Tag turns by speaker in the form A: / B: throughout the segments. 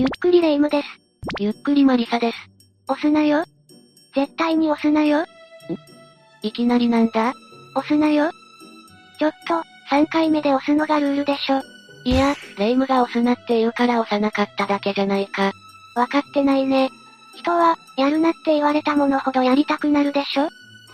A: ゆっくりレ夢ムです。
B: ゆっくりマリサです。
A: 押すなよ。絶対に押すなよ。ん？
B: いきなりなんだ？
A: 押すなよ。ちょっと、3回目で押すのがルールでしょ。
B: いや、レ夢ムが押すなって言うから押さなかっただけじゃないか。
A: わかってないね。人は、やるなって言われたものほどやりたくなるでしょ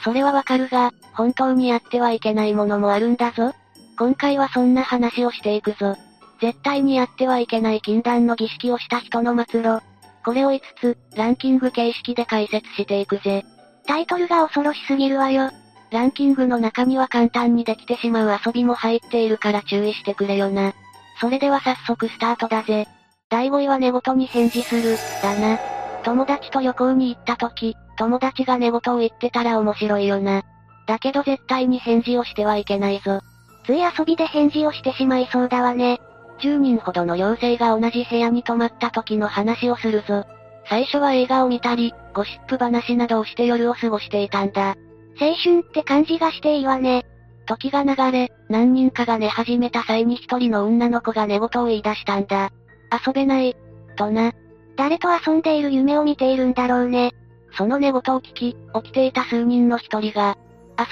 B: それはわかるが、本当にやってはいけないものもあるんだぞ。今回はそんな話をしていくぞ。絶対にやってはいけない禁断の儀式をした人の末路。これを5つ、ランキング形式で解説していくぜ。
A: タイトルが恐ろしすぎるわよ。
B: ランキングの中には簡単にできてしまう遊びも入っているから注意してくれよな。それでは早速スタートだぜ。第5位は寝言に返事する、だな。友達と旅行に行った時、友達が寝言を言ってたら面白いよな。だけど絶対に返事をしてはいけないぞ。
A: つい遊びで返事をしてしまいそうだわね。
B: 10人ほどの妖精が同じ部屋に泊まった時の話をするぞ。最初は映画を見たり、ゴシップ話などをして夜を過ごしていたんだ。
A: 青春って感じがしていいわね。
B: 時が流れ、何人かが寝始めた際に一人の女の子が寝言を言い出したんだ。遊べない。とな。
A: 誰と遊んでいる夢を見ているんだろうね。
B: その寝言を聞き、起きていた数人の一人が、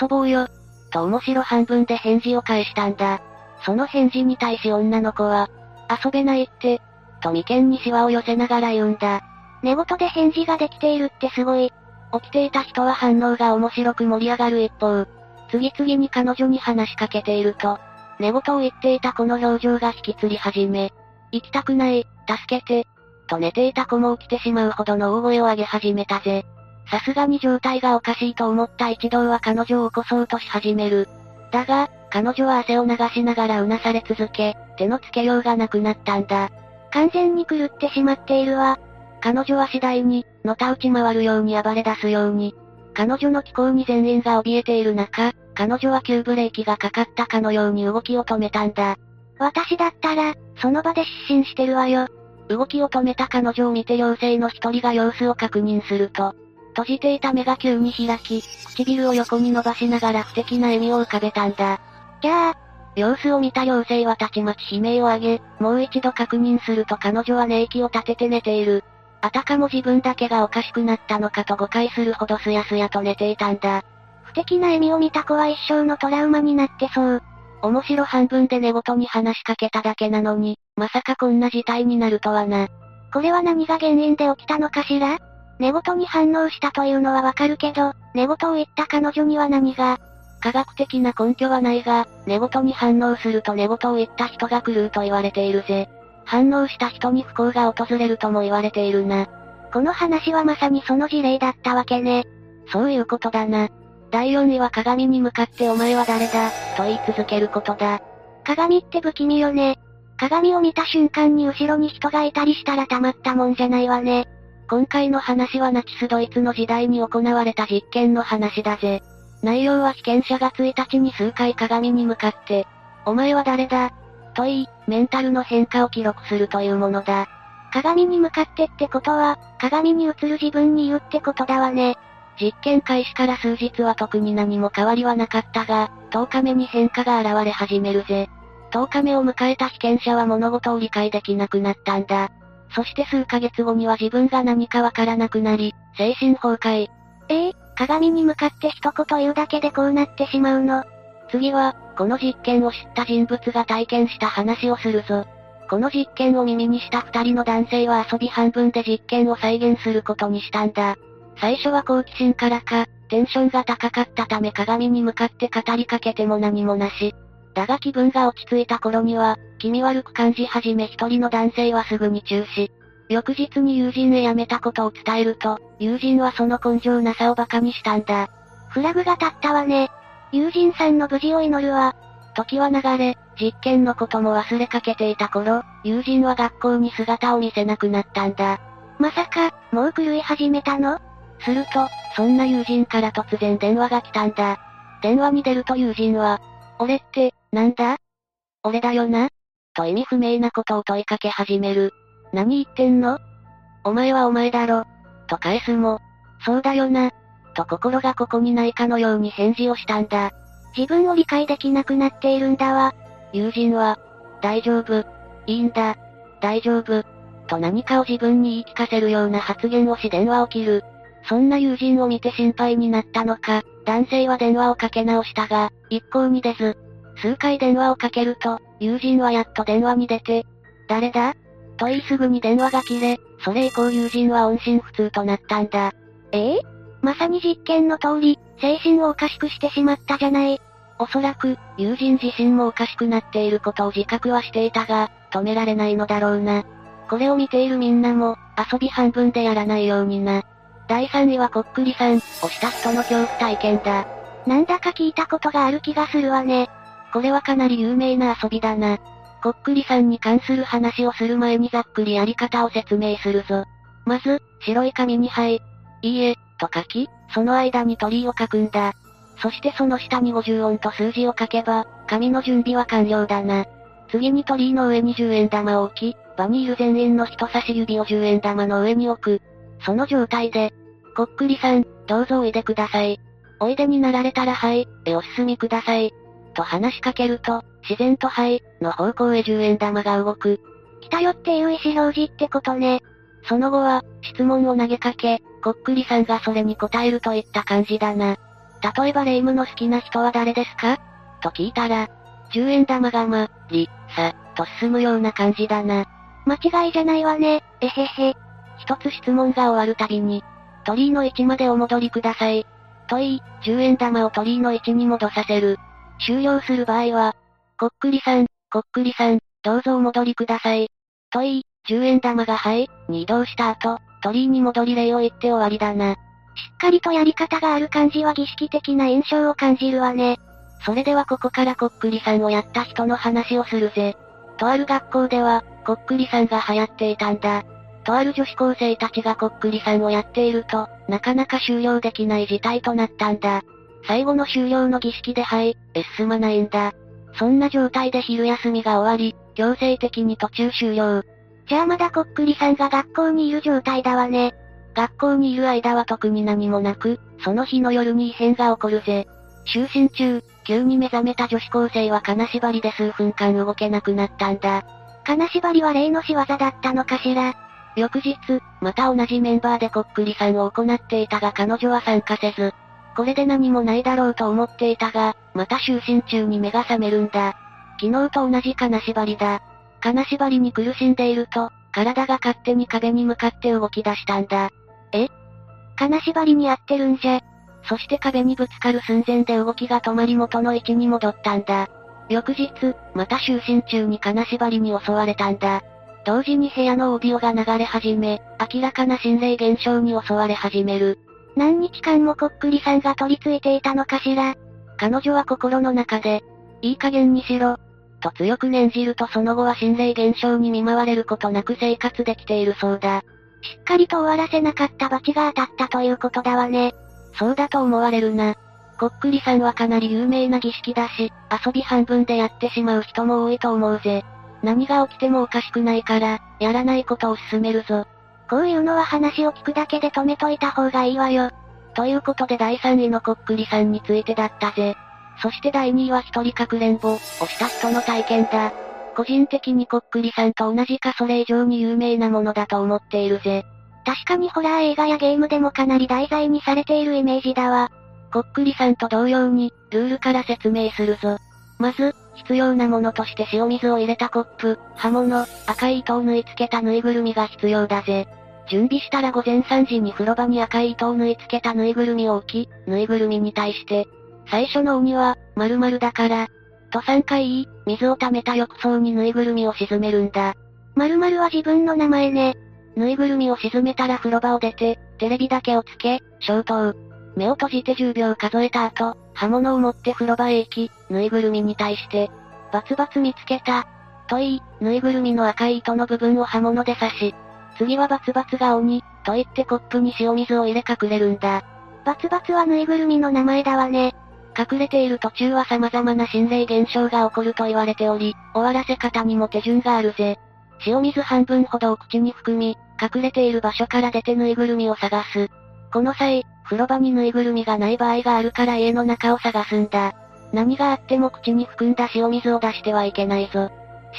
B: 遊ぼうよ。と面白半分で返事を返したんだ。その返事に対し女の子は、遊べないって、と眉間にシワを寄せながら言うんだ。
A: 寝言で返事ができているってすごい。
B: 起きていた人は反応が面白く盛り上がる一方、次々に彼女に話しかけていると、寝言を言っていた子の表情が引きつり始め、行きたくない、助けて、と寝ていた子も起きてしまうほどの大声を上げ始めたぜ。さすがに状態がおかしいと思った一同は彼女を起こそうとし始める。だが、彼女は汗を流しながらうなされ続け、手のつけようがなくなったんだ。
A: 完全に狂ってしまっているわ。
B: 彼女は次第に、のたうち回るように暴れ出すように。彼女の気候に全員が怯えている中、彼女は急ブレーキがかかったかのように動きを止めたんだ。
A: 私だったら、その場で失神してるわよ。
B: 動きを止めた彼女を見て妖精の一人が様子を確認すると、閉じていた目が急に開き、唇を横に伸ばしながら不敵な笑みを浮かべたんだ。
A: キャー。
B: 様子を見た妖精はたちまち悲鳴を上げ、もう一度確認すると彼女は寝息を立てて寝ている。あたかも自分だけがおかしくなったのかと誤解するほどすやすやと寝ていたんだ。
A: 不敵な笑みを見た子は一生のトラウマになってそう。
B: 面白半分で寝言に話しかけただけなのに、まさかこんな事態になるとはな。
A: これは何が原因で起きたのかしら？寝言に反応したというのはわかるけど、寝言を言った彼女には何が？
B: 科学的な根拠はないが、寝言に反応すると寝言を言った人が狂うと言われているぜ。反応した人に不幸が訪れるとも言われているな。
A: この話はまさにその事例だったわけね。
B: そういうことだな。第4位は鏡に向かってお前は誰だ、と言い続けることだ。
A: 鏡って不気味よね。鏡を見た瞬間に後ろに人がいたりしたらたまったもんじゃないわね。
B: 今回の話はナチスドイツの時代に行われた実験の話だぜ。内容は被験者が1日に数回鏡に向かって、お前は誰だと言い、メンタルの変化を記録するというものだ。
A: 鏡に向かってってことは、鏡に映る自分に言うってことだわね。
B: 実験開始から数日は特に何も変わりはなかったが、10日目に変化が現れ始めるぜ。10日目を迎えた被験者は物事を理解できなくなったんだ。そして数ヶ月後には自分が何かわからなくなり、精神崩壊。
A: えー、鏡に向かって一言言うだけでこうなってしまうの。
B: 次は、この実験を知った人物が体験した話をするぞ。この実験を耳にした二人の男性は遊び半分で実験を再現することにしたんだ。最初は好奇心からか、テンションが高かったため鏡に向かって語りかけても何もなし。だが気分が落ち着いた頃には、気味悪く感じ始め一人の男性はすぐに中止。翌日に友人へ辞めたことを伝えると、友人はその根性なさを馬鹿にしたんだ。
A: フラグが立ったわね。友人さんの無事を祈るわ。
B: 時は流れ、実験のことも忘れかけていた頃、友人は学校に姿を見せなくなったんだ。
A: まさか、もう狂い始めたの？
B: すると、そんな友人から突然電話が来たんだ。電話に出ると友人は、俺って、なんだ？俺だよな？と意味不明なことを問いかけ始める。何言ってんの？お前はお前だろ。と返すも、そうだよな。と心がここにないかのように返事をしたんだ。
A: 自分を理解できなくなっているんだわ。
B: 友人は、大丈夫。いいんだ。大丈夫。と何かを自分に言い聞かせるような発言をし電話を切る。そんな友人を見て心配になったのか、男性は電話をかけ直したが、一向に出ず。数回電話をかけると、友人はやっと電話に出て、誰だ？と言いすぐに電話が切れ、それ以降友人は音信不通となったんだ。
A: ええまさに実験の通り、精神をおかしくしてしまったじゃない。
B: おそらく、友人自身もおかしくなっていることを自覚はしていたが、止められないのだろうな。これを見ているみんなも、遊び半分でやらないようにな。第3位はこっくりさん、をした人の恐怖体験だ。
A: なんだか聞いたことがある気がするわね。
B: これはかなり有名な遊びだな。こっくりさんに関する話をする前にざっくりやり方を説明するぞ。まず、白い紙にはい、いいえ、と書き、その間に鳥居を書くんだ。そしてその下に50音と数字を書けば、紙の準備は完了だな。次に鳥居の上に10円玉を置き、場にいる全員の人差し指を10円玉の上に置く。その状態で、こっくりさん、どうぞおいでください。おいでになられたらはい、えお進みください。と話しかけると、自然とはい、の方向へ10円玉が動く。
A: 来たよっていう意思表示ってことね。
B: その後は、質問を投げかけ、こっくりさんがそれに答えるといった感じだな。例えばレイムの好きな人は誰ですか？と聞いたら、10円玉がま、り、さ、と進むような感じだな。
A: 間違いじゃないわね、えへへ。
B: 一つ質問が終わるたびに、鳥居の位置までお戻りください。と言い、10円玉を鳥居の位置に戻させる。終了する場合は、こっくりさん、こっくりさん、どうぞお戻りください。と言い、10円玉がはい、に移動した後、鳥居に戻り礼を言って終わりだな。
A: しっかりとやり方がある感じは儀式的な印象を感じるわね。
B: それではここからこっくりさんをやった人の話をするぜ。とある学校では、こっくりさんが流行っていたんだ。とある女子高生たちがこっくりさんをやっていると、なかなか終了できない事態となったんだ。最後の終了の儀式ではい、え進まないんだ。そんな状態で昼休みが終わり、強制的に途中終了。
A: じゃあまだこっくりさんが学校にいる状態だわね。
B: 学校にいる間は特に何もなく、その日の夜に異変が起こるぜ。就寝中、急に目覚めた女子高生は金縛りで数分間動けなくなったんだ。
A: 金縛りは例の仕業だったのかしら
B: 翌日、また同じメンバーでこっくりさんを行っていたが彼女は参加せず、これで何もないだろうと思っていたが、また就寝中に目が覚めるんだ。昨日と同じ金縛りだ。金縛りに苦しんでいると、体が勝手に壁に向かって動き出したんだ。
A: え？金縛りに合ってるんじゃ。
B: そして壁にぶつかる寸前で動きが止まり元の位置に戻ったんだ。翌日、また就寝中に金縛りに襲われたんだ。同時に部屋のオーディオが流れ始め、明らかな心霊現象に襲われ始める。
A: 何日間もこっくりさんが取り付いていたのかしら
B: 彼女は心の中で、いい加減にしろ、と強く念じるとその後は心霊現象に見舞われることなく生活できているそうだ。
A: しっかりと終わらせなかった罰が当たったということだわね。
B: そうだと思われるな。こっくりさんはかなり有名な儀式だし、遊び半分でやってしまう人も多いと思うぜ。何が起きてもおかしくないから、やらないことを勧めるぞ。
A: こういうのは話を聞くだけで止めといた方がいいわよ。
B: ということで第3位のこっくりさん。についてだったぜ。そして第2位は一人かくれんぼ、をした人の体験だ。個人的にこっくりさん。と同じかそれ以上に有名なものだと思っているぜ。
A: 確かにホラー映画やゲームでもかなり題材にされているイメージだわ。
B: こっくりさん。と同様に、ルールから説明するぞ。まず、必要なものとして塩水を入れたコップ、刃物、赤い糸を縫い付けたぬいぐるみが必要だぜ。準備したら午前3時に風呂場に赤い糸を縫い付けたぬいぐるみを置き、ぬいぐるみに対して、最初の鬼は、〇〇だから、と3回言い、水を溜めた浴槽にぬいぐるみを沈めるんだ。
A: 〇〇は自分の名前ね。
B: ぬいぐるみを沈めたら風呂場を出て、テレビだけをつけ、消灯。目を閉じて10秒数えた後、刃物を持って風呂場へ行き、ぬいぐるみに対して、バツバツ見つけた。と言い、ぬいぐるみの赤い糸の部分を刃物で刺し、次はバツバツが鬼、と言ってコップに塩水を入れ隠れるんだ。
A: バツバツはぬいぐるみの名前だわね。
B: 隠れている途中は様々な心霊現象が起こると言われており、終わらせ方にも手順があるぜ。塩水半分ほどを口に含み、隠れている場所から出てぬいぐるみを探す。この際、風呂場にぬいぐるみがない場合があるから家の中を探すんだ。何があっても口に含んだ塩水を出してはいけないぞ。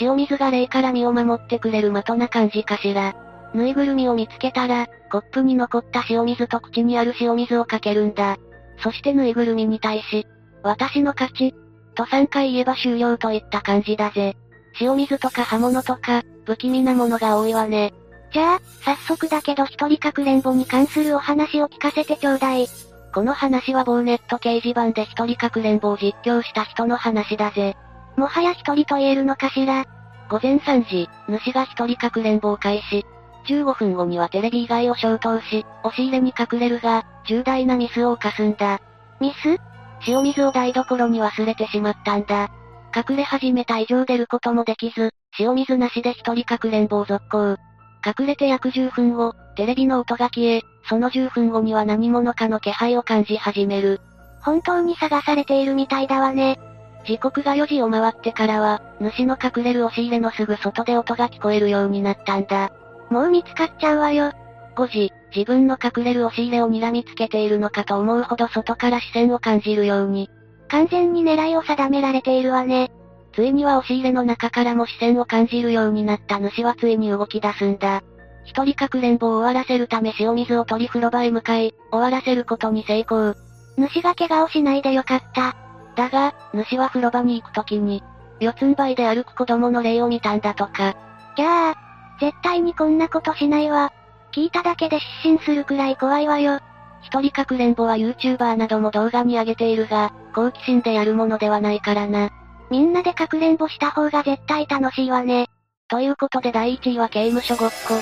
B: 塩水が霊から身を守ってくれる的な感じかしら。ぬいぐるみを見つけたら、コップに残った塩水と口にある塩水をかけるんだ。そしてぬいぐるみに対し、私の勝ち。と3回言えば終了といった感じだぜ。塩水とか刃物とか、不気味なものが多いわね。
A: じゃあ、早速だけど一人かくれんぼに関するお話を聞かせてちょうだい。
B: この話はボーネット掲示板で一人かくれんぼを実況した人の話だぜ。
A: もはや一人と言えるのかしら。
B: 午前3時、主が一人かくれんぼを開始。15分後にはテレビ以外を消灯し、押し入れに隠れるが、重大なミスを犯すんだ。
A: ミス？
B: 塩水を台所に忘れてしまったんだ。隠れ始めた以上出ることもできず、塩水なしで一人かくれんぼを続行。隠れて約10分後、テレビの音が消え、その10分後には何者かの気配を感じ始める。
A: 本当に探されているみたいだわね。
B: 時刻が4時を回ってからは、主の隠れる押し入れのすぐ外で音が聞こえるようになったんだ。
A: もう見つかっちゃうわよ。
B: 5時、自分の隠れる押し入れを睨みつけているのかと思うほど外から視線を感じるように。
A: 完全に狙いを定められているわね。
B: ついには押し入れの中からも視線を感じるようになった主はついに動き出すんだ。一人かくれんぼを終わらせるため塩水を取り風呂場へ向かい、終わらせることに成功。
A: 主が怪我をしないでよかった。
B: だが、主は風呂場に行くときに、四つん這いで歩く子供の霊を見たんだとか。
A: じゃあ、絶対にこんなことしないわ。聞いただけで失神するくらい怖いわよ。
B: 一人かくれんぼは YouTuber なども動画に上げているが、好奇心でやるものではないからな。
A: みんなでかくれんぼした方が絶対楽しいわね。
B: ということで第1位は刑務所ごっこ。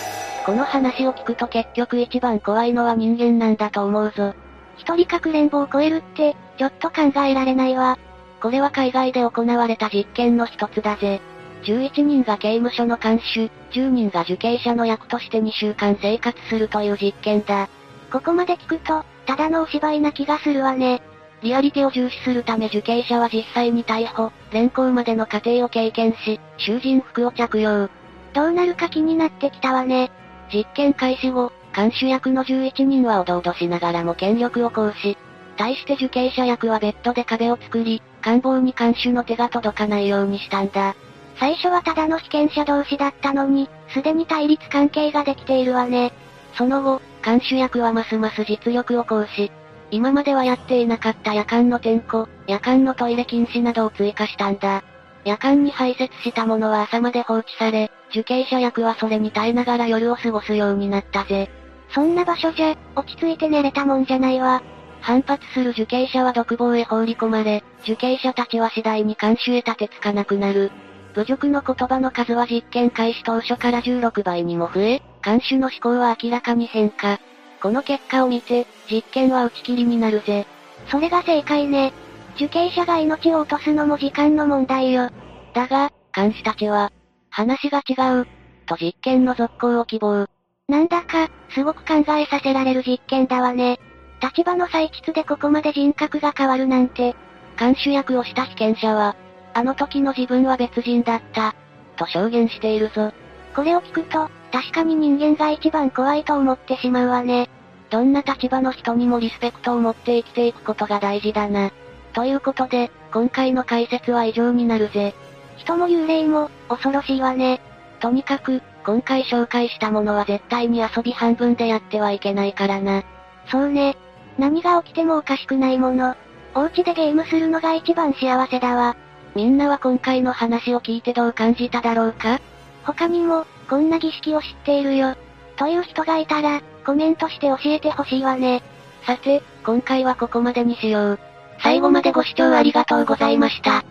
B: この話を聞くと結局一番怖いのは人間なんだと思うぞ。
A: 一人かくれんぼを超えるって、ちょっと考えられないわ。
B: これは海外で行われた実験の一つだぜ。11人が刑務所の看守、10人が受刑者の役として2週間生活するという実験だ。
A: ここまで聞くと、ただのお芝居な気がするわね。
B: リアリティを重視するため受刑者は実際に逮捕、連行までの過程を経験し、囚人服を着用。
A: どうなるか気になってきたわね。
B: 実験開始後、監守役の11人はおどおどしながらも権力を行使。対して受刑者役はベッドで壁を作り、官房に監守の手が届かないようにしたんだ。
A: 最初はただの被験者同士だったのに、すでに対立関係ができているわね。
B: その後、監守役はますます実力を行使。今まではやっていなかった夜間の点呼、夜間のトイレ禁止などを追加したんだ。夜間に排泄したものは朝まで放置され、受刑者役はそれに耐えながら夜を過ごすようになったぜ。
A: そんな場所じゃ、落ち着いて寝れたもんじゃないわ。
B: 反発する受刑者は独房へ放り込まれ、受刑者たちは次第に監守へ立てつかなくなる。侮辱の言葉の数は実験開始当初から16倍にも増え、監守の思考は明らかに変化。この結果を見て、実験は打ち切りになるぜ。
A: それが正解ね。受刑者が命を落とすのも時間の問題よ。
B: だが、監視たちは、話が違う、と実験の続行を希望。
A: なんだか、すごく考えさせられる実験だわね。立場の採膣でここまで人格が変わるなんて。
B: 監守役をした被験者は、あの時の自分は別人だった、と証言しているぞ。
A: これを聞くと、確かに人間が一番怖いと思ってしまうわね。
B: どんな立場の人にもリスペクトを持って生きていくことが大事だな。ということで、今回の解説は以上になるぜ。
A: 人も幽霊も、恐ろしいわね。
B: とにかく、今回紹介したものは絶対に遊び半分でやってはいけないからな。
A: そうね。何が起きてもおかしくないもの。お家でゲームするのが一番幸せだわ。
B: みんなは今回の話を聞いてどう感じただろうか？
A: 他にも、こんな儀式を知っているよ。という人がいたら、コメントして教えてほしいわね。
B: さて、今回はここまでにしよう。最後までご視聴ありがとうございました。